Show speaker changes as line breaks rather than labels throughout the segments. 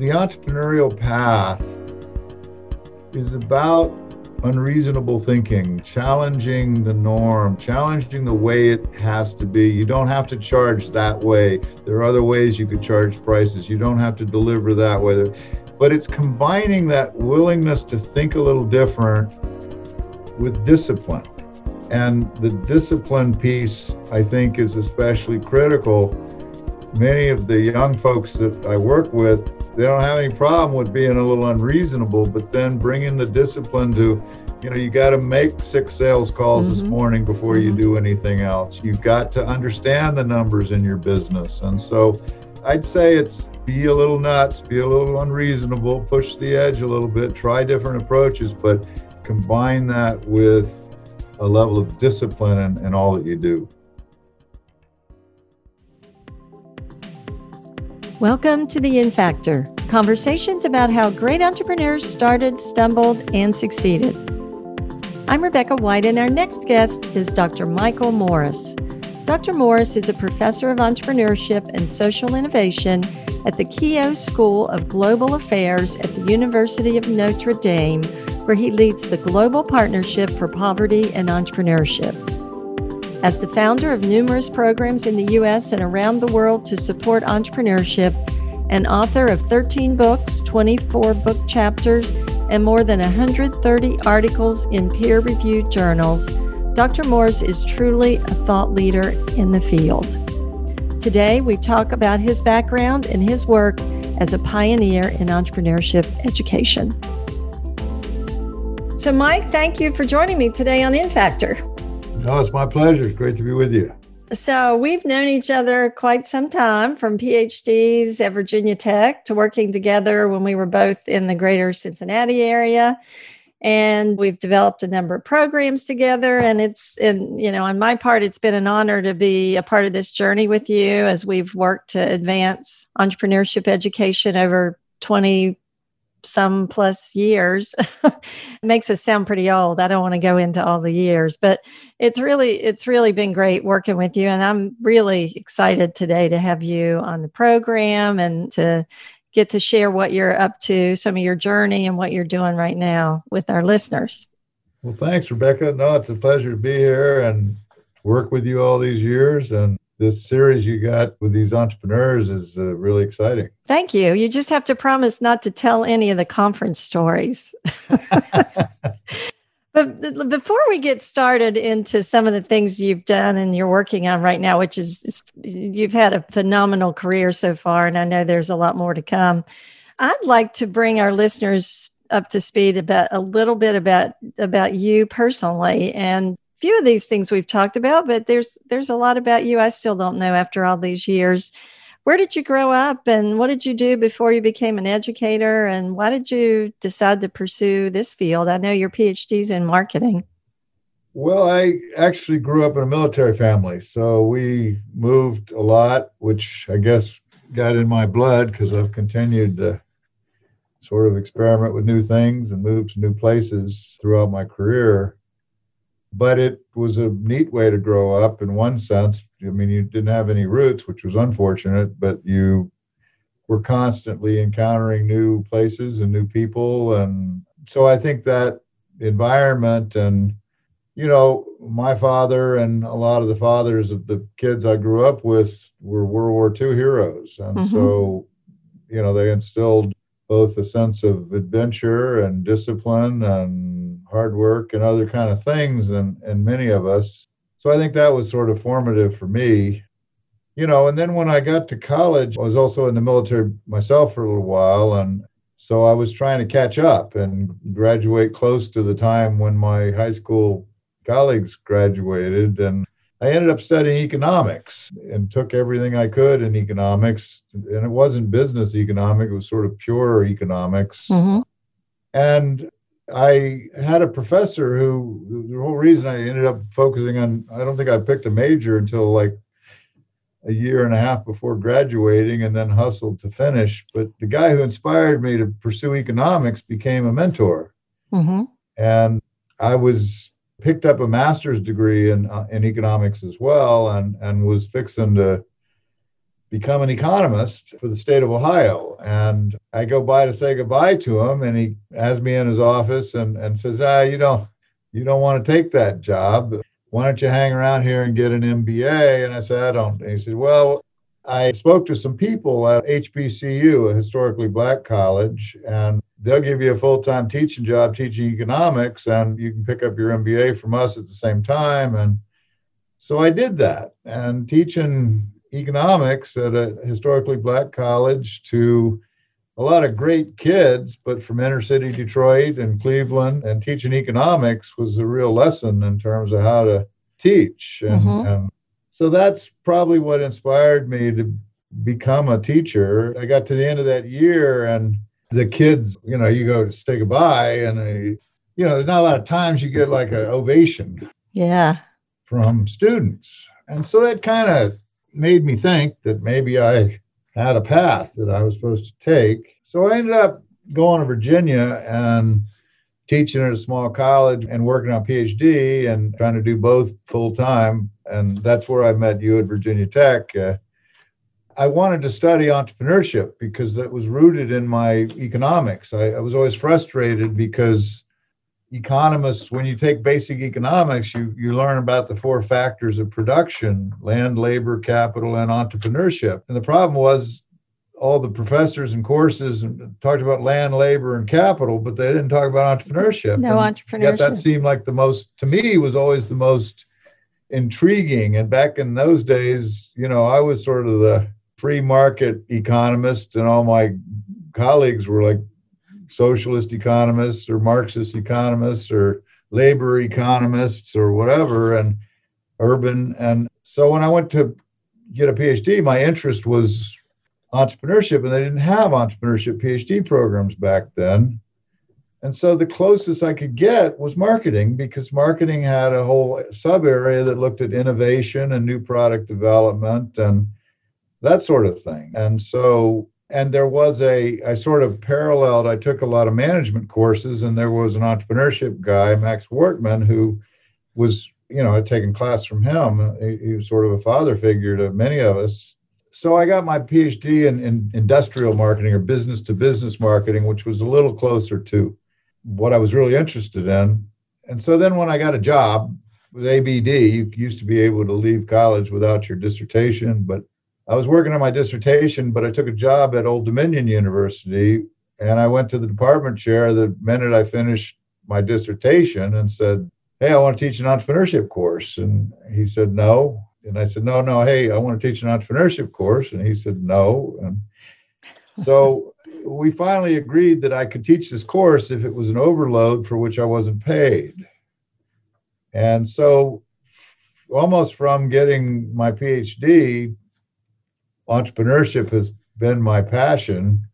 the entrepreneurial path is about unreasonable thinking, challenging the norm, challenging the way it has to be. You don't have to charge that way. There are other ways you could charge prices. You don't have to deliver that way. But it's combining that willingness to think a little different with discipline. And the discipline piece, I think, is especially critical. Many of the young folks that I work with, they don't have any problem with being a little unreasonable, but then bringing the discipline to, you know, you got to make six sales calls mm-hmm. this morning before mm-hmm. you do anything else. You've got to understand the numbers in your business. And so I'd say it's be a little nuts, be a little unreasonable, push the edge a little bit, try different approaches, but combine that with a level of discipline in, in all that you do.
Welcome to the In Factor conversations about how great entrepreneurs started, stumbled, and succeeded. I'm Rebecca White, and our next guest is Dr. Michael Morris. Dr. Morris is a professor of entrepreneurship and social innovation at the Keough School of Global Affairs at the University of Notre Dame, where he leads the Global Partnership for Poverty and Entrepreneurship. As the founder of numerous programs in the U.S. and around the world to support entrepreneurship, and author of 13 books, 24 book chapters, and more than 130 articles in peer reviewed journals, Dr. Morris is truly a thought leader in the field. Today, we talk about his background and his work as a pioneer in entrepreneurship education. So, Mike, thank you for joining me today on In Factor.
No, it's my pleasure. It's great to be with you.
So, we've known each other quite some time from PhDs at Virginia Tech to working together when we were both in the greater Cincinnati area. And we've developed a number of programs together. And it's, and you know, on my part, it's been an honor to be a part of this journey with you as we've worked to advance entrepreneurship education over 20 some plus years. Makes us sound pretty old. I don't want to go into all the years but it's really it's really been great working with you and i'm really excited today to have you on the program and to get to share what you're up to some of your journey and what you're doing right now with our listeners.
Well thanks rebecca. No it's a pleasure to be here and work with you all these years and this series you got with these entrepreneurs is uh, really exciting.
Thank you. You just have to promise not to tell any of the conference stories. but before we get started into some of the things you've done and you're working on right now, which is, is you've had a phenomenal career so far, and I know there's a lot more to come. I'd like to bring our listeners up to speed about a little bit about about you personally and few of these things we've talked about, but there's there's a lot about you I still don't know after all these years. Where did you grow up and what did you do before you became an educator and why did you decide to pursue this field? I know your PhD's in marketing.
Well, I actually grew up in a military family, so we moved a lot, which I guess got in my blood because I've continued to sort of experiment with new things and move to new places throughout my career but it was a neat way to grow up in one sense. I mean, you didn't have any roots, which was unfortunate, but you were constantly encountering new places and new people. And so I think that environment and, you know, my father and a lot of the fathers of the kids I grew up with were World War II heroes. And mm-hmm. so, you know, they instilled both a sense of adventure and discipline and hard work and other kind of things and and many of us. So i think that was sort of formative for me. You know and then when i got to college i was also in the military myself for a little while and so i was trying to catch up and graduate close to the time when my high school colleagues graduated and I ended up studying economics and took everything I could in economics. And it wasn't business economics, it was sort of pure economics. Mm-hmm. And I had a professor who, the whole reason I ended up focusing on, I don't think I picked a major until like a year and a half before graduating and then hustled to finish. But the guy who inspired me to pursue economics became a mentor. Mm-hmm. And I was picked up a master's degree in uh, in economics as well, and and was fixing to become an economist for the state of Ohio. And I go by to say goodbye to him, and he has me in his office and, and says, Ah, you don't you don't want to take that job. Why don't you hang around here and get an MBA? And I said, I don't. And he said, Well, I spoke to some people at HBCU, a historically black college, and they'll give you a full time teaching job teaching economics, and you can pick up your MBA from us at the same time. And so I did that and teaching economics at a historically black college to a lot of great kids, but from inner city Detroit and Cleveland, and teaching economics was a real lesson in terms of how to teach. And, mm-hmm. and so that's probably what inspired me to become a teacher. I got to the end of that year, and the kids, you know, you go to say goodbye, and they, you know, there's not a lot of times you get like an ovation.
Yeah.
From students. And so that kind of made me think that maybe I had a path that I was supposed to take. So I ended up going to Virginia and teaching at a small college and working on PhD and trying to do both full time. And that's where I met you at Virginia Tech. Uh, I wanted to study entrepreneurship because that was rooted in my economics. I, I was always frustrated because economists, when you take basic economics, you, you learn about the four factors of production land, labor, capital, and entrepreneurship. And the problem was all the professors and courses talked about land, labor, and capital, but they didn't talk about entrepreneurship.
No and entrepreneurship. Yet
that seemed like the most, to me, was always the most intriguing. And back in those days, you know, I was sort of the free market economists and all my colleagues were like socialist economists or Marxist economists or labor economists or whatever, and urban. And so when I went to get a PhD, my interest was entrepreneurship, and they didn't have entrepreneurship PhD programs back then. And so the closest I could get was marketing because marketing had a whole sub area that looked at innovation and new product development and that sort of thing. And so and there was a i sort of paralleled i took a lot of management courses and there was an entrepreneurship guy max wortman who was you know i'd taken class from him. He, he was sort of a father figure to many of us. So i got my phd in, in industrial marketing or business to business marketing which was a little closer to what i was really interested in. And so then when i got a job with abd you used to be able to leave college without your dissertation but I was working on my dissertation, but I took a job at Old Dominion University and I went to the department chair the minute I finished my dissertation and said, Hey, I want to teach an entrepreneurship course. And he said, No. And I said, No, no, hey, I want to teach an entrepreneurship course. And he said, No. And so we finally agreed that I could teach this course if it was an overload for which I wasn't paid. And so almost from getting my PhD entrepreneurship has been my passion,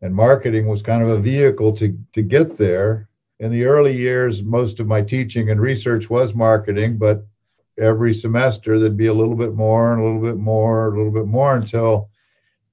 and marketing was kind of a vehicle to, to get there. In the early years, most of my teaching and research was marketing, but every semester there'd be a little bit more and a little bit more, a little bit more until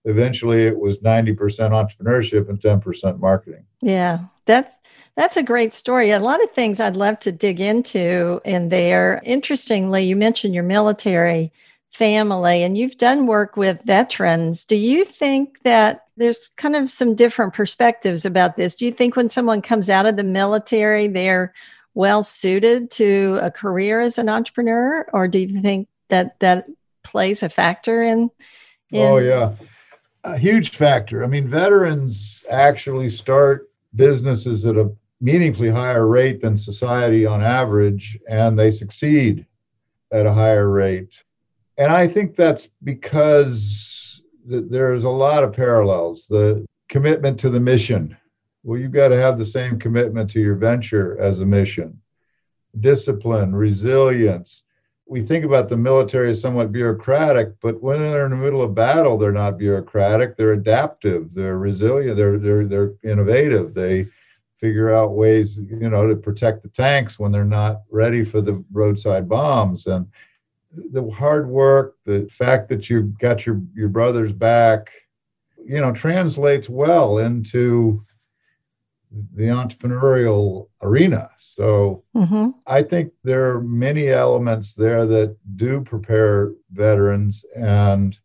eventually it was 90% entrepreneurship and 10% marketing.
Yeah. That's that's a great story. A lot of things I'd love to dig into in there. Interestingly, you mentioned your military family and you've done work with veterans. Do you think that there's kind of some different perspectives about this? Do you think when someone comes out of the military, they're well suited to a career as an entrepreneur, or do you think that that plays a factor in?
in- oh yeah, a huge factor. I mean, veterans actually start businesses at a meaningfully higher rate than society on average, and they succeed at a higher rate and I think that's because th- there's a lot of parallels. The commitment to the mission. Well, you've got to have the same commitment to your venture as a mission. Discipline, resilience. We think about the military as somewhat bureaucratic, but when they're in the middle of battle, they're not bureaucratic. They're adaptive. They're resilient. They're they're they're innovative. They figure out ways, you know, to protect the tanks when they're not ready for the roadside bombs. And the hard work, the fact that you got your your brother's back, you know, translates well into the entrepreneurial arena. So mm-hmm. I think there are many elements there that do prepare veterans. And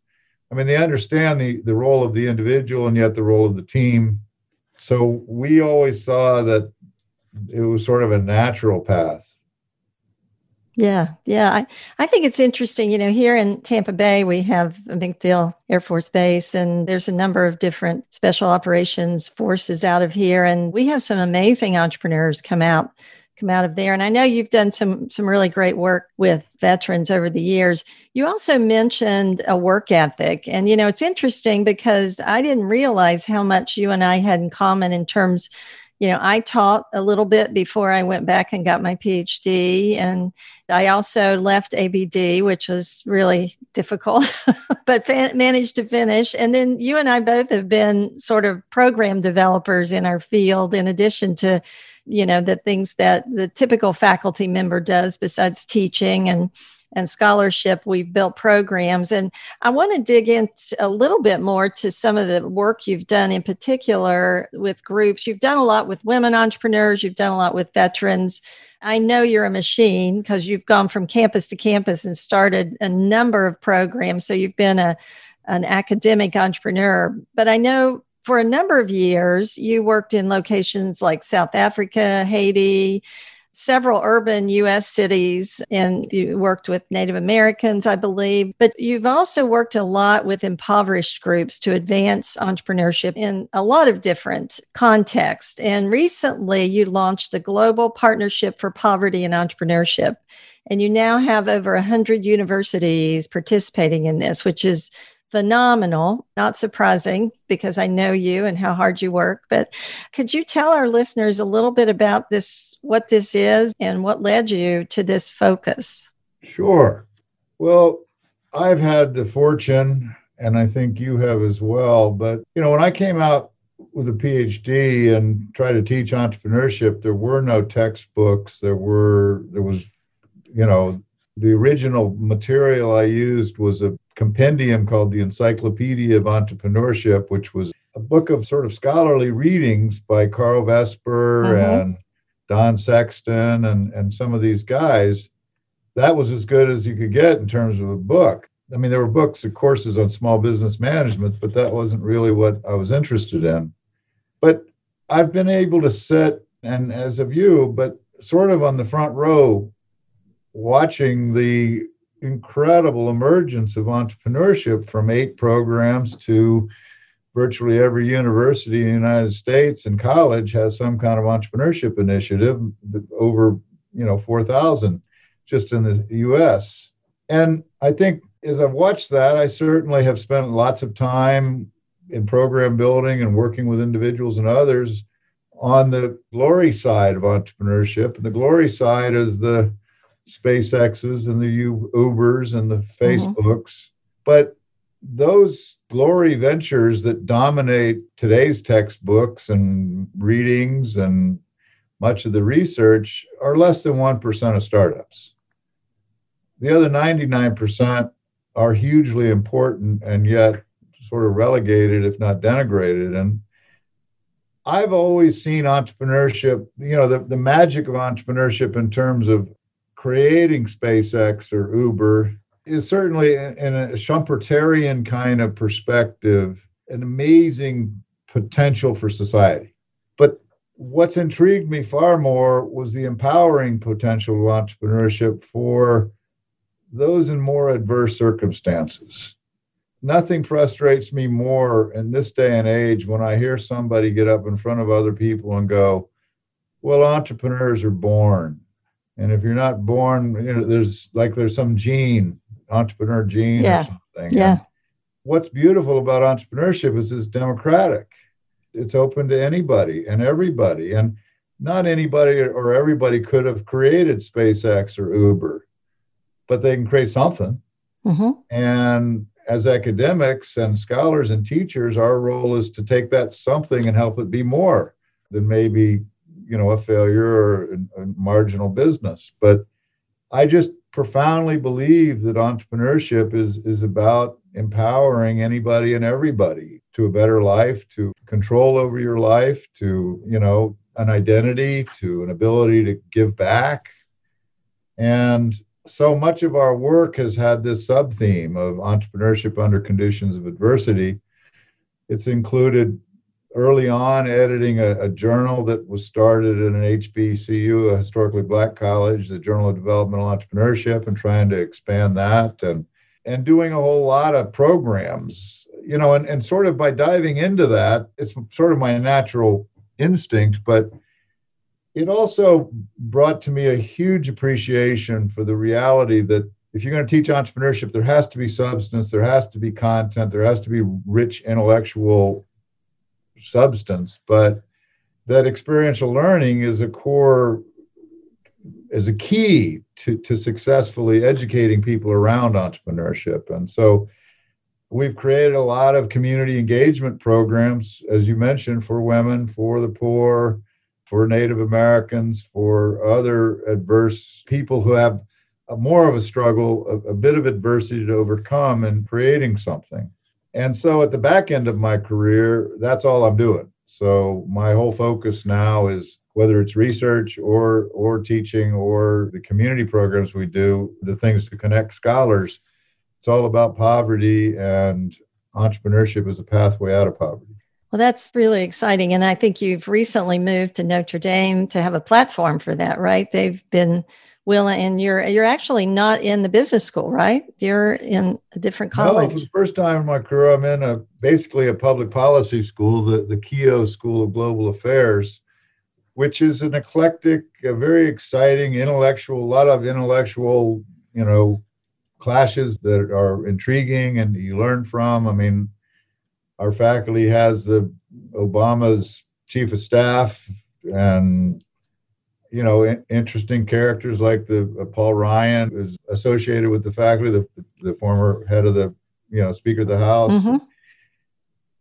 I I mean, they understand the, the role of the individual and yet the role of the team. So we always saw that it was sort of a natural path.
Yeah, yeah. I, I think it's interesting. You know, here in Tampa Bay, we have a MacDill Air Force Base, and there's a number of different special operations forces out of here. And we have some amazing entrepreneurs come out come out of there. And I know you've done some some really great work with veterans over the years. You also mentioned a work ethic. And you know, it's interesting because I didn't realize how much you and I had in common in terms you know, I taught a little bit before I went back and got my PhD. And I also left ABD, which was really difficult, but managed to finish. And then you and I both have been sort of program developers in our field, in addition to you know the things that the typical faculty member does besides teaching and and scholarship we've built programs and i want to dig in a little bit more to some of the work you've done in particular with groups. You've done a lot with women entrepreneurs you've done a lot with veterans. I know you're a machine because you've gone from campus to campus and started a number of programs so you've been a an academic entrepreneur. But i know for a number of years, you worked in locations like South Africa, Haiti, several urban US cities, and you worked with Native Americans, I believe. But you've also worked a lot with impoverished groups to advance entrepreneurship in a lot of different contexts. And recently, you launched the Global Partnership for Poverty and Entrepreneurship. And you now have over 100 universities participating in this, which is phenomenal. Not surprising because I know you and how hard you work. But could you tell our listeners a little bit about this, what this is, and what led you to this focus?
Sure. Well, I've had the fortune, and I think you have as well. But, you know, when I came out with a PhD and tried to teach entrepreneurship, there were no textbooks. There were, there was, you know, the original material I used was a compendium called the Encyclopedia of Entrepreneurship, which was a book of sort of scholarly readings by Karl Vesper mm-hmm. and Don Sexton and, and some of these guys. That was as good as you could get in terms of a book. I mean, there were books and courses on small business management, but that wasn't really what I was interested in. But I've been able to sit, and as of you, but sort of on the front row watching the incredible emergence of entrepreneurship from eight programs to virtually every university in the United States and college has some kind of entrepreneurship initiative over you know 4000 just in the US and I think as I've watched that I certainly have spent lots of time in program building and working with individuals and others on the glory side of entrepreneurship. And the glory side is the SpaceX's and the Ubers and the mm-hmm. Facebooks. Mm-hmm. But those glory ventures that dominate today's textbooks and readings and much of the research are less than 1% of startups. The other 99% are hugely important and yet sort of relegated, if not denigrated. And I've always seen entrepreneurship, you know, the, the magic of entrepreneurship in terms of creating SpaceX or Uber is certainly in a Schumpeterian kind of perspective an amazing potential for society. But what's intrigued me far more was the empowering potential of entrepreneurship for those in more adverse circumstances. Nothing frustrates me more in this day and age when I hear somebody get up in front of other people and go, Well, entrepreneurs are born and if you're not born, you know, there's like there's some gene, entrepreneur gene yeah. or something.
Yeah. And
what's beautiful about entrepreneurship is it's democratic. It's open to anybody and everybody. And not anybody or everybody could have created SpaceX or Uber, but they can create something. Mm-hmm. And as academics and scholars and teachers, our role is to take that something and help it be more than maybe you know a failure or a marginal business but i just profoundly believe that entrepreneurship is is about empowering anybody and everybody to a better life to control over your life to you know an identity to an ability to give back and so much of our work has had this sub theme of entrepreneurship under conditions of adversity. It's included early on editing a, a, journal that was started in an HBCU, a historically black college, the Journal of Developmental Entrepreneurship, and trying to expand that and and doing a whole lot of programs, you know, and, and sort of by diving into that, it's sort of my natural instinct, but it also brought to me a huge appreciation for the reality that if you're going to teach entrepreneurship, there has to be substance, there has to be content, there has to be rich intellectual substance, but that experiential learning is a core is a key to, to successfully educating people around entrepreneurship. And so we've created a lot of community engagement programs, as you mentioned, for women, for the poor, for Native Americans, for other adverse people who have a, more of a struggle, a, a bit of adversity to overcome in creating something. And so at the back end of my career, that's all I'm doing. So my whole focus now is whether it's research or or teaching or the community programs we do, the things to connect scholars. It's all about poverty and entrepreneurship as a pathway out of poverty.
Well, that's really exciting. And I think you've recently moved to Notre Dame to have a platform for that, right? They've been Will, and you're you're actually not in the business school, right? You're in a different college.
No, for the first time in my career, I'm in a basically a public policy school, the the Keough School of Global Affairs, which is an eclectic, a very exciting, intellectual, a lot of intellectual, you know, clashes that are intriguing and you learn from. I mean, our faculty has the Obama's chief of staff and you know, in, interesting characters like the uh, Paul Ryan is associated with the faculty, the, the former head of the, you know, Speaker of the House. Mm-hmm.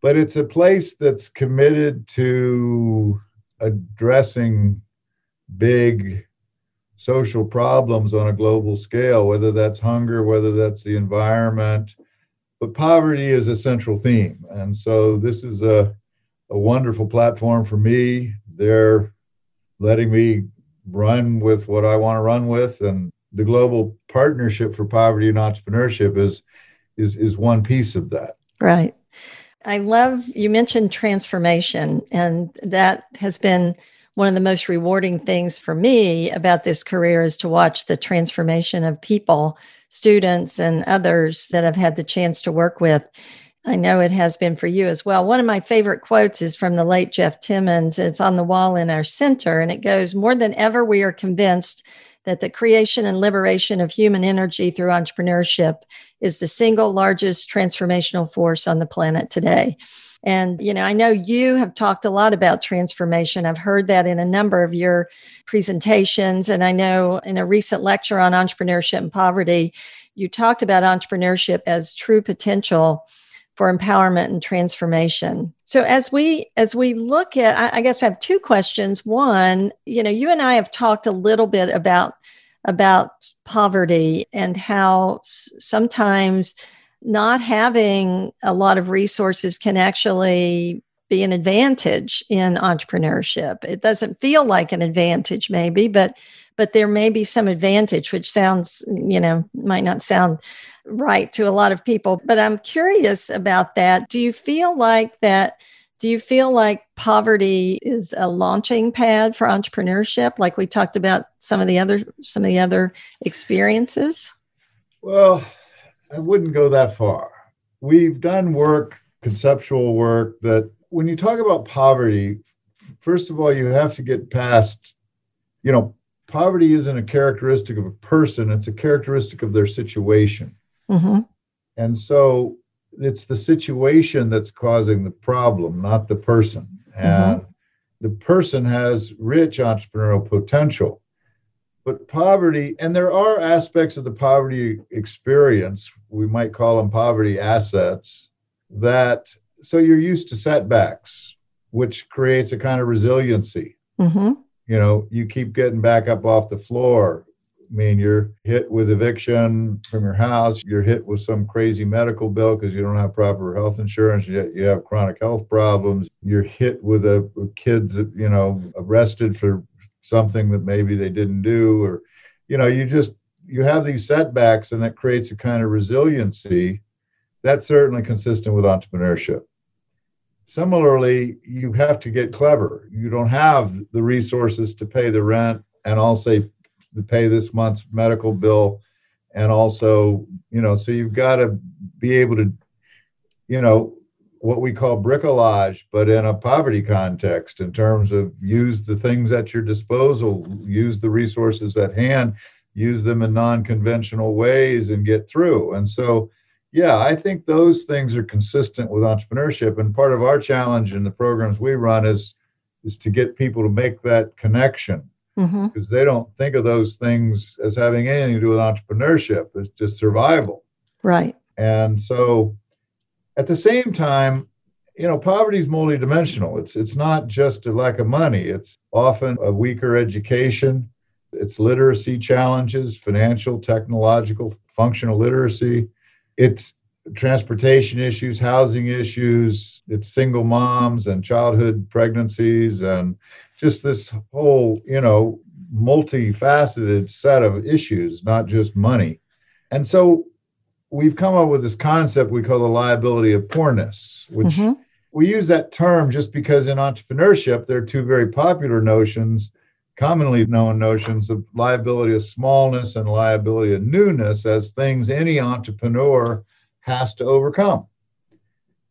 But it's a place that's committed to addressing big social problems on a global scale, whether that's hunger, whether that's the environment. But poverty is a central theme. And so this is a, a wonderful platform for me. They're letting me run with what I want to run with, and the global partnership for poverty and entrepreneurship is is is one piece of that.
Right. I love you mentioned transformation, and that has been one of the most rewarding things for me about this career is to watch the transformation of people, students, and others that I've had the chance to work with. I know it has been for you as well. One of my favorite quotes is from the late Jeff Timmons. It's on the wall in our center, and it goes More than ever, we are convinced that the creation and liberation of human energy through entrepreneurship is the single largest transformational force on the planet today. And, you know, I know you have talked a lot about transformation. I've heard that in a number of your presentations. And I know in a recent lecture on entrepreneurship and poverty, you talked about entrepreneurship as true potential for empowerment and transformation. So as we as we look at I, I guess I have two questions. One, you know, you and I have talked a little bit about about poverty and how s- sometimes not having a lot of resources can actually be an advantage in entrepreneurship. It doesn't feel like an advantage maybe, but but there may be some advantage which sounds, you know, might not sound right to a lot of people. But I'm curious about that. Do you feel like that? Do you feel like poverty is a launching pad for entrepreneurship, like we talked about some of the other some of the other experiences?
Well, I wouldn't go that far. We've done work, conceptual work, that when you talk about poverty, first of all, you have to get past, you know, poverty isn't a characteristic of a person, it's a characteristic of their situation. Mm-hmm. And so it's the situation that's causing the problem, not the person. Mm-hmm. And mm-hmm. the person has rich entrepreneurial potential. But poverty, and there are aspects of the poverty experience, we might call them poverty assets, that so you're used to setbacks, which creates a kind of resiliency. Mm-hmm. You know, you keep getting back up off the floor. I mean, you're hit with eviction from your house. You're hit with some crazy medical bill because you don't have proper health insurance. Yet you have chronic health problems. You're hit with a with kids, you know, arrested for something that maybe they didn't do, or, you know, you just you have these setbacks and that creates a kind of resiliency that's certainly consistent with entrepreneurship similarly you have to get clever you don't have the resources to pay the rent and also to pay this month's medical bill and also you know so you've got to be able to you know what we call bricolage, but in a poverty context, in terms of use the things at your disposal, use the resources at hand, use them in non conventional ways, and get through. And so, yeah, I think those things are consistent with entrepreneurship. And part of our challenge in the programs we run is is to get people to make that connection because mm-hmm. they don't think of those things as having anything to do with entrepreneurship. It's just survival.
Right.
And so at the same time, you know, poverty is multidimensional. It's it's not just a lack of money. It's often a weaker education. It's literacy challenges, financial, technological, functional literacy. It's transportation issues, housing issues. It's single moms and childhood pregnancies, and just this whole, you know, multifaceted set of issues, not just money. And so we've come up with this concept we call the liability of poorness, which mm-hmm. we use that term just because in entrepreneurship, there are two very popular notions, commonly known notions of liability of smallness and liability of newness as things any entrepreneur has to overcome.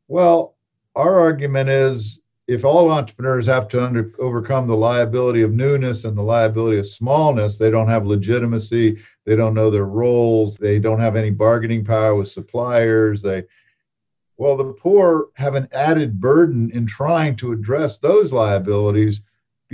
Well, our argument is if all entrepreneurs have to under, overcome the liability of newness and the liability of smallness, they don't have legitimacy, they don't know their roles, they don't have any bargaining power with suppliers. They, well, the poor have an added burden in trying to address those liabilities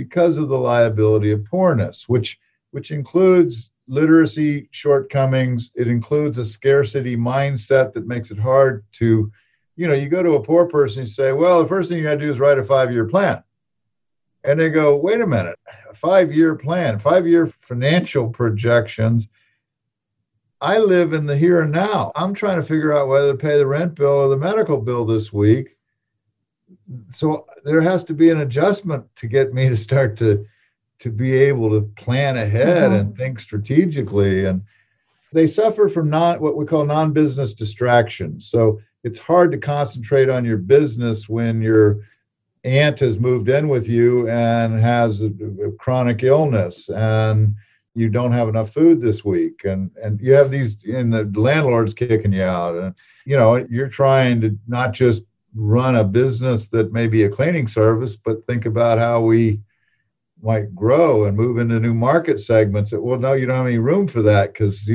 because of the liability of poorness, which which includes literacy shortcomings. It includes a scarcity mindset that makes it hard to you know, you go to a poor person, you say, well, the first thing you got to do is write a five year plan. And they go, wait a minute, a five year plan, five year financial projections. I live in the here and now. I'm trying to figure out whether to pay the rent bill or the medical bill this week. So there has to be an adjustment to get me to start to to be able to plan ahead mm-hmm. and think strategically and they suffer from non what we call non-business distractions. So it's hard to concentrate on your business when your aunt has moved in with you and has a, a chronic illness and you don't have enough food this week and and you have these and the landlord's kicking you out and you know you're trying to not just run a business that may be a cleaning service but think about how we might grow and move into new market segments That, well no you don't have any room for that because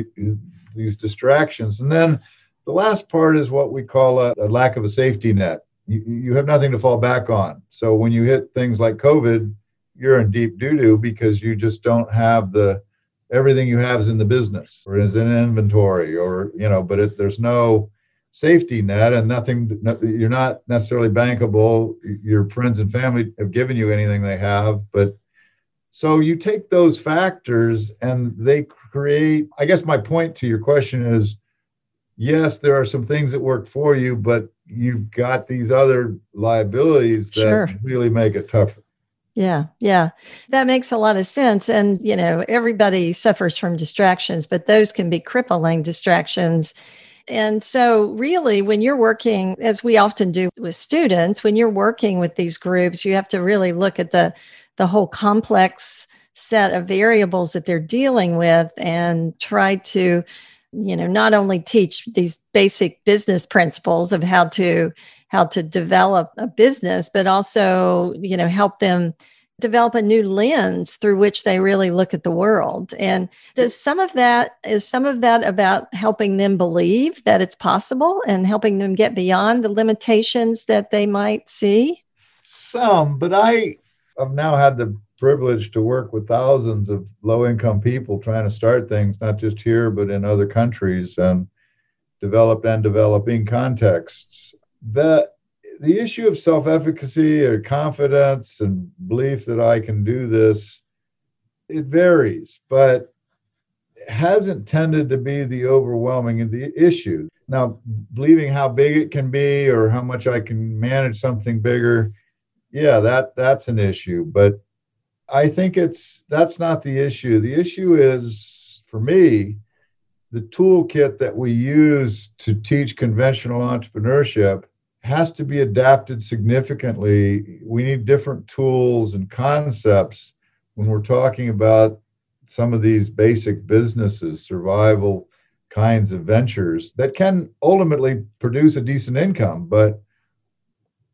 these distractions and then the last part is what we call a, a lack of a safety net. You, you have nothing to fall back on. So when you hit things like COVID, you're in deep doo doo because you just don't have the everything you have is in the business or is in inventory or you know but it, there's no safety net and nothing you're not necessarily bankable your friends and family have given you anything they have but so you take those factors and they create i guess my point to your question is yes, there are some things that work for you, but you've got these other liabilities that sure. really make it tougher.
Yeah, yeah. That makes a lot of sense. And, you know, everybody suffers from distractions, but those can be crippling distractions. And so, really, when you're working, as we often do with students, when you're working with these groups, you have to really look at the, the whole complex set of variables that they're dealing with and try to you know not only teach these basic business principles of how to how to develop a business but also you know help them develop a new lens through which they really look at the world and does some of that is some of that about helping them believe that it's possible and helping them get beyond the limitations that they might see
some but i have now had the privilege to work with thousands of low income people trying to start things, not just here, but in other countries and developed and developing contexts. The, the issue of self efficacy or confidence and belief that I can do this, it varies, but hasn't tended to be the overwhelming the issue. Now, believing how big it can be or how much I can manage something bigger, yeah, that that's an issue. But I think it's that's not the issue. The issue is for me the toolkit that we use to teach conventional entrepreneurship has to be adapted significantly. We need different tools and concepts when we're talking about some of these basic businesses, survival kinds of ventures that can ultimately produce a decent income, but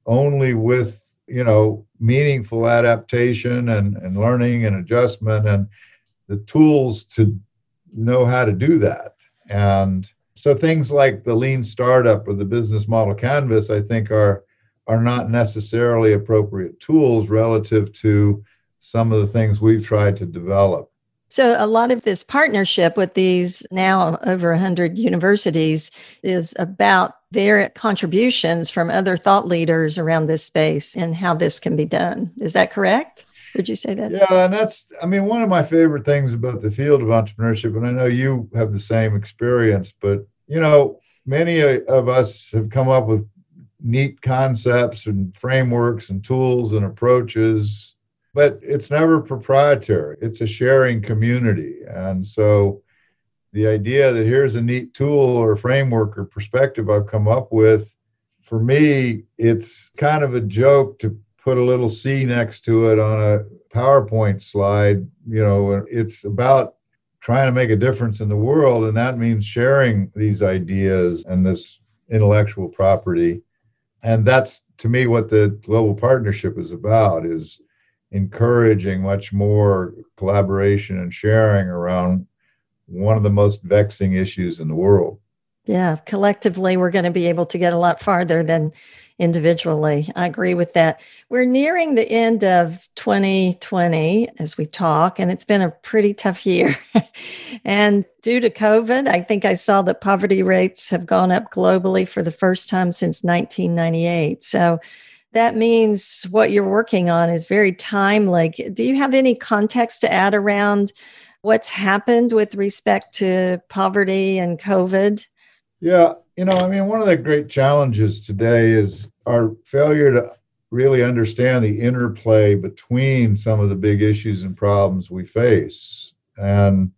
only with you know meaningful adaptation and, and learning and adjustment and the tools to know how to do that. And so things like the lean startup or the business model canvas, I think are are not necessarily appropriate tools relative to some of the things we've tried to develop.
So, a lot of this partnership with these now over 100 universities is about their contributions from other thought leaders around this space and how this can be done. Is that correct? Would you say that?
Yeah, and that's, I mean, one of my favorite things about the field of entrepreneurship, and I know you have the same experience, but, you know, many of us have come up with neat concepts and frameworks and tools and approaches but it's never proprietary. It's a sharing community. And so the idea that here's a neat tool or framework or perspective I've come up with, for me, it's kind of a joke to put a little C next to it on a PowerPoint slide. You know, it's about trying to make a difference in the world. And that means sharing these ideas and this intellectual property. And that's to me what the global partnership is about is encouraging much more collaboration and sharing around one of the most vexing issues in the world.
Yeah, collectively, we're going to be able to get a lot farther than individually. I agree with that. We're nearing the end of 2020 as we talk, and it's been a pretty tough year. and due to COVID, I think I saw that poverty rates have gone up globally for the first time since 1998. So, that means what you're working on is very timely. Do you have any context to add around what's happened with respect to poverty and COVID?
Yeah, you know, I mean, one of the great challenges today is our failure to really understand the interplay between some of the big issues and problems we face. And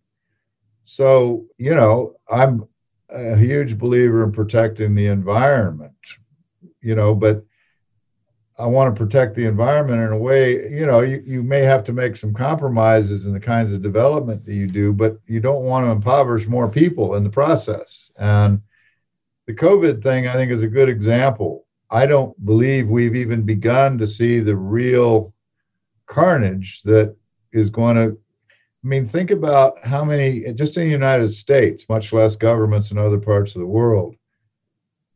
so, you know, I'm a huge believer in protecting the environment, you know, but I want to protect the environment in a way, you know, you, you may have to make some compromises in the kinds of development that you do, but you don't want to impoverish more people in the process. And the COVID thing, I think, is a good example. I don't believe we've even begun to see the real carnage that is going to. I mean, think about how many, just in the United States, much less governments in other parts of the world.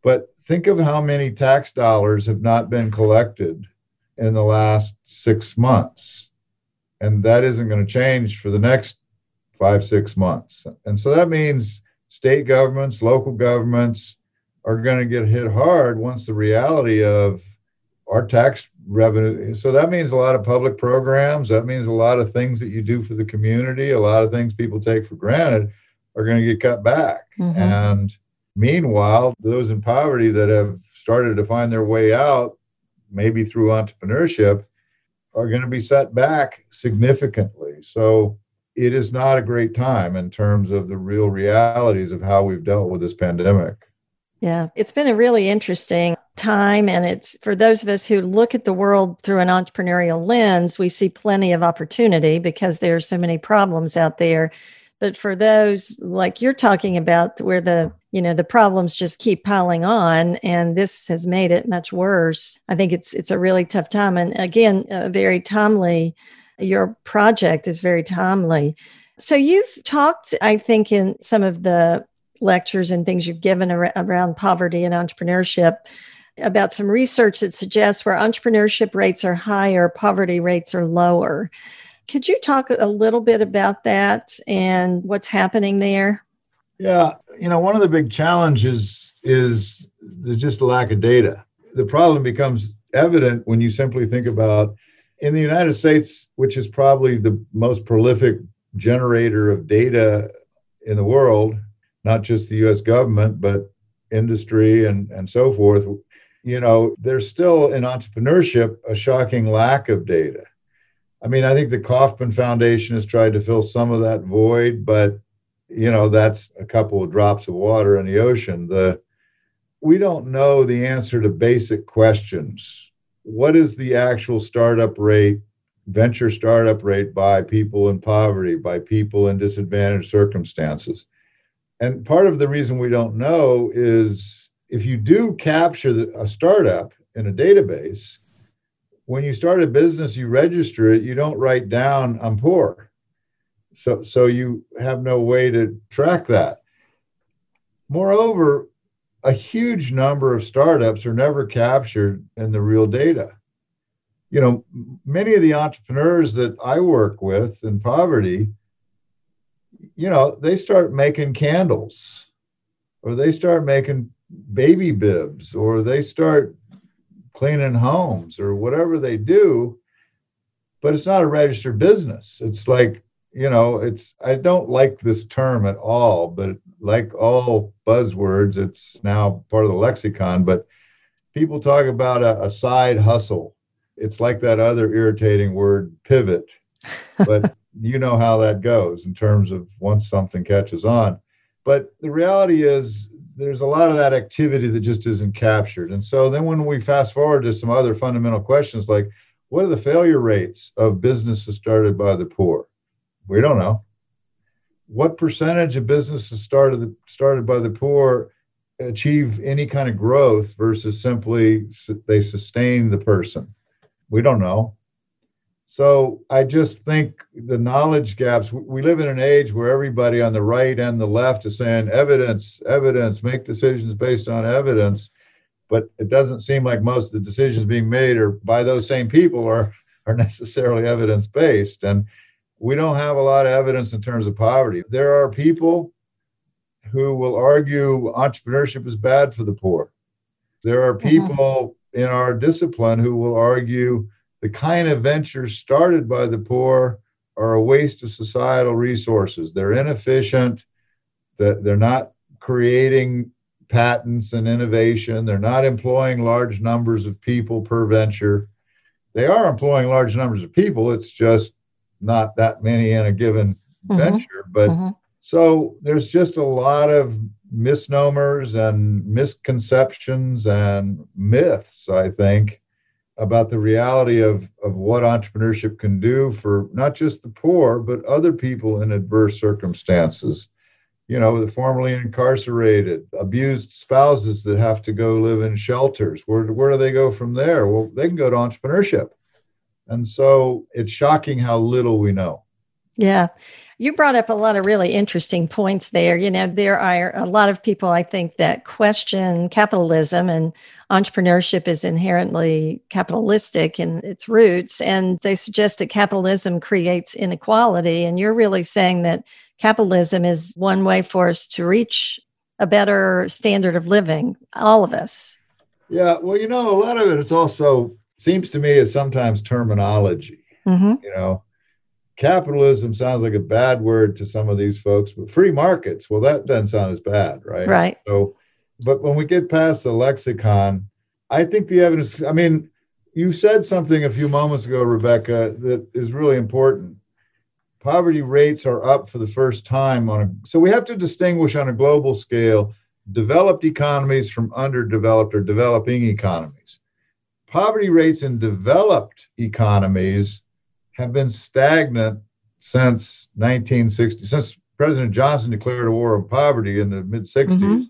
But think of how many tax dollars have not been collected in the last six months. And that isn't going to change for the next five, six months. And so that means state governments, local governments are going to get hit hard once the reality of our tax revenue. So that means a lot of public programs. That means a lot of things that you do for the community, a lot of things people take for granted are going to get cut back. Mm-hmm. And Meanwhile, those in poverty that have started to find their way out, maybe through entrepreneurship, are going to be set back significantly. So it is not a great time in terms of the real realities of how we've dealt with this pandemic.
Yeah, it's been a really interesting time. And it's for those of us who look at the world through an entrepreneurial lens, we see plenty of opportunity because there are so many problems out there. But for those like you're talking about, where the you know the problems just keep piling on and this has made it much worse i think it's it's a really tough time and again very timely your project is very timely so you've talked i think in some of the lectures and things you've given ar- around poverty and entrepreneurship about some research that suggests where entrepreneurship rates are higher poverty rates are lower could you talk a little bit about that and what's happening there
yeah, you know, one of the big challenges is there's just a lack of data. The problem becomes evident when you simply think about in the United States, which is probably the most prolific generator of data in the world, not just the US government, but industry and, and so forth. You know, there's still in entrepreneurship a shocking lack of data. I mean, I think the Kauffman Foundation has tried to fill some of that void, but you know, that's a couple of drops of water in the ocean. The we don't know the answer to basic questions. What is the actual startup rate, venture startup rate by people in poverty, by people in disadvantaged circumstances? And part of the reason we don't know is if you do capture the, a startup in a database, when you start a business, you register it, you don't write down, I'm poor. So, so you have no way to track that. Moreover, a huge number of startups are never captured in the real data. You know, many of the entrepreneurs that I work with in poverty, you know, they start making candles or they start making baby bibs or they start cleaning homes or whatever they do, but it's not a registered business. It's like, you know, it's, I don't like this term at all, but like all buzzwords, it's now part of the lexicon, but people talk about a, a side hustle. It's like that other irritating word, pivot. But you know how that goes in terms of once something catches on. But the reality is, there's a lot of that activity that just isn't captured. And so then when we fast forward to some other fundamental questions like, what are the failure rates of businesses started by the poor? We don't know what percentage of businesses started started by the poor achieve any kind of growth versus simply they sustain the person we don't know so i just think the knowledge gaps we live in an age where everybody on the right and the left is saying evidence evidence make decisions based on evidence but it doesn't seem like most of the decisions being made are by those same people are are necessarily evidence based and we don't have a lot of evidence in terms of poverty. There are people who will argue entrepreneurship is bad for the poor. There are mm-hmm. people mm-hmm. in our discipline who will argue the kind of ventures started by the poor are a waste of societal resources. They're inefficient, that they're not creating patents and innovation, they're not employing large numbers of people per venture. They are employing large numbers of people, it's just not that many in a given mm-hmm. venture. But mm-hmm. so there's just a lot of misnomers and misconceptions and myths, I think, about the reality of, of what entrepreneurship can do for not just the poor, but other people in adverse circumstances. You know, the formerly incarcerated, abused spouses that have to go live in shelters. Where, where do they go from there? Well, they can go to entrepreneurship. And so it's shocking how little we know.
Yeah. You brought up a lot of really interesting points there. You know, there are a lot of people, I think, that question capitalism and entrepreneurship is inherently capitalistic in its roots. And they suggest that capitalism creates inequality. And you're really saying that capitalism is one way for us to reach a better standard of living, all of us.
Yeah. Well, you know, a lot of it is also seems to me is sometimes terminology. Mm-hmm. You know, capitalism sounds like a bad word to some of these folks, but free markets, well, that doesn't sound as bad, right?
Right.
So, but when we get past the lexicon, I think the evidence, I mean, you said something a few moments ago, Rebecca, that is really important. Poverty rates are up for the first time on a, so we have to distinguish on a global scale developed economies from underdeveloped or developing economies poverty rates in developed economies have been stagnant since 1960, since President Johnson declared a war of poverty in the mid 60s. Mm-hmm.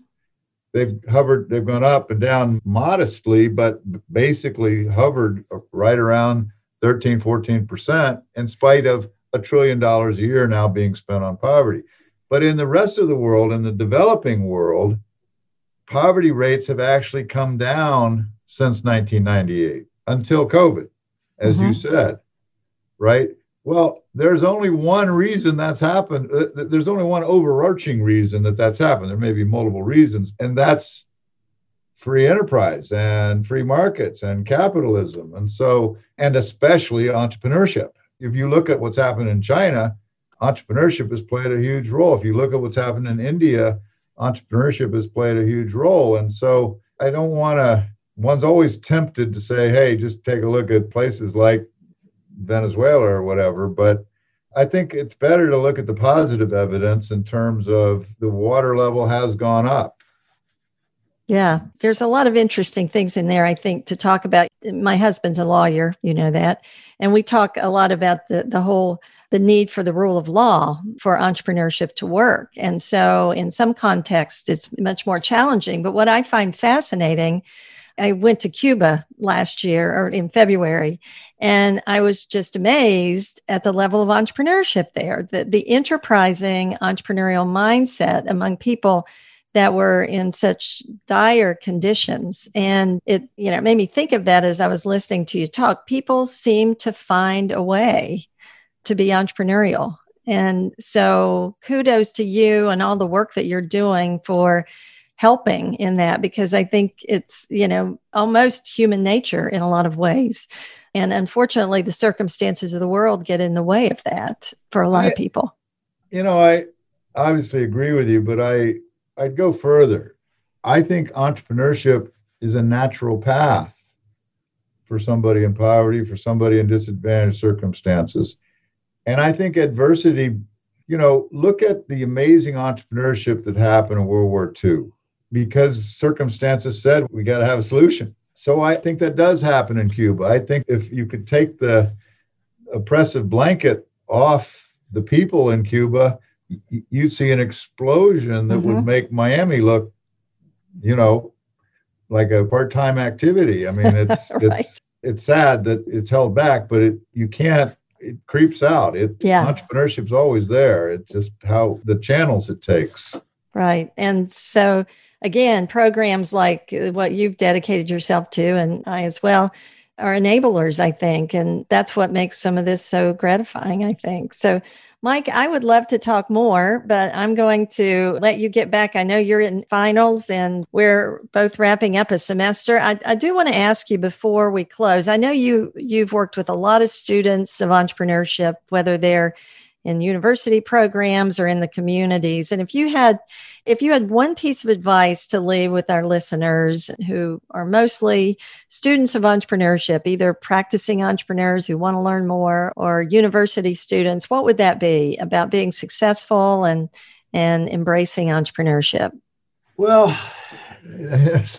They've hovered, they've gone up and down modestly, but basically hovered right around 13, 14%, in spite of a trillion dollars a year now being spent on poverty. But in the rest of the world, in the developing world, poverty rates have actually come down since 1998 until COVID, as mm-hmm. you said, right? Well, there's only one reason that's happened. Uh, there's only one overarching reason that that's happened. There may be multiple reasons, and that's free enterprise and free markets and capitalism. And so, and especially entrepreneurship. If you look at what's happened in China, entrepreneurship has played a huge role. If you look at what's happened in India, entrepreneurship has played a huge role. And so I don't want to one's always tempted to say, hey, just take a look at places like Venezuela or whatever. But I think it's better to look at the positive evidence in terms of the water level has gone up.
Yeah, there's a lot of interesting things in there, I think, to talk about. My husband's a lawyer, you know that. And we talk a lot about the, the whole the need for the rule of law for entrepreneurship to work. And so in some contexts, it's much more challenging. But what I find fascinating, I went to Cuba last year or in February, and I was just amazed at the level of entrepreneurship there, the, the enterprising entrepreneurial mindset among people that were in such dire conditions. And it, you know, made me think of that as I was listening to you talk. People seem to find a way to be entrepreneurial. And so kudos to you and all the work that you're doing for helping in that because I think it's, you know, almost human nature in a lot of ways. And unfortunately, the circumstances of the world get in the way of that for a lot I, of people.
You know, I obviously agree with you, but I I'd go further. I think entrepreneurship is a natural path for somebody in poverty, for somebody in disadvantaged circumstances. And I think adversity, you know, look at the amazing entrepreneurship that happened in World War II because circumstances said we got to have a solution. So I think that does happen in Cuba. I think if you could take the oppressive blanket off the people in Cuba, you'd see an explosion that mm-hmm. would make Miami look, you know, like a part-time activity. I mean, it's right. it's it's sad that it's held back, but it you can't. It creeps out. It yeah. entrepreneurship's always there. It's just how the channels it takes.
Right, and so again, programs like uh, what you've dedicated yourself to, and I as well, are enablers. I think, and that's what makes some of this so gratifying. I think so. Mike, I would love to talk more, but I'm going to let you get back. I know you're in finals and we're both wrapping up a semester. I, I do want to ask you before we close. I know you you've worked with a lot of students of entrepreneurship, whether they're in university programs or in the communities. And if you had if you had one piece of advice to leave with our listeners who are mostly students of entrepreneurship either practicing entrepreneurs who want to learn more or university students what would that be about being successful and and embracing entrepreneurship?
Well there's,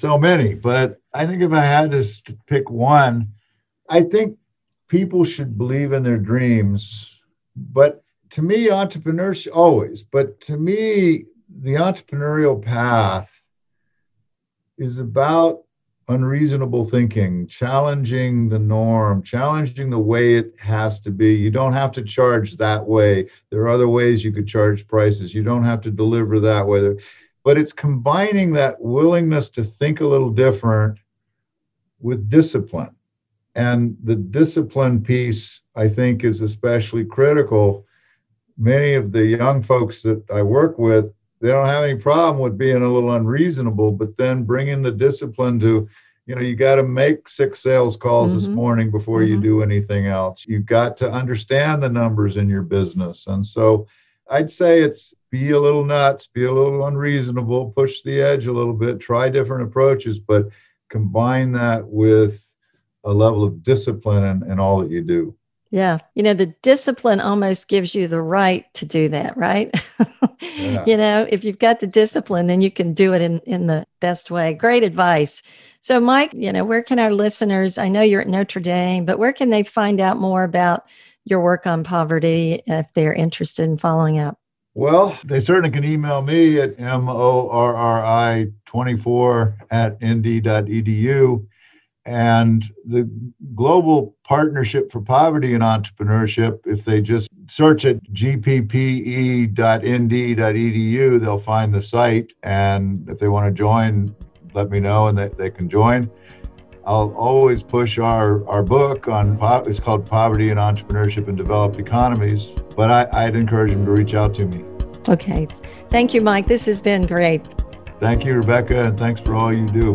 so many but i think if i had to pick one i think people should believe in their dreams but to me, entrepreneurship always, but to me, the entrepreneurial path is about unreasonable thinking, challenging the norm, challenging the way it has to be. You don't have to charge that way. There are other ways you could charge prices. You don't have to deliver that way. But it's combining that willingness to think a little different with discipline. And the discipline piece, I think, is especially critical. Many of the young folks that I work with, they don't have any problem with being a little unreasonable, but then bringing the discipline to, you know, you got to make six sales calls mm-hmm. this morning before mm-hmm. you do anything else. You've got to understand the numbers in your business. And so I'd say it's be a little nuts, be a little unreasonable, push the edge a little bit, try different approaches, but combine that with a level of discipline in, in all that you do.
Yeah. You know, the discipline almost gives you the right to do that, right? yeah. You know, if you've got the discipline, then you can do it in, in the best way. Great advice. So, Mike, you know, where can our listeners, I know you're at Notre Dame, but where can they find out more about your work on poverty if they're interested in following up?
Well, they certainly can email me at morri24 at nd.edu. And the Global Partnership for Poverty and Entrepreneurship, if they just search at gppe.nd.edu, they'll find the site. And if they want to join, let me know and they, they can join. I'll always push our, our book on it's called Poverty and Entrepreneurship in Developed Economies, but I, I'd encourage them to reach out to me.
Okay. Thank you, Mike. This has been great.
Thank you, Rebecca, and thanks for all you do.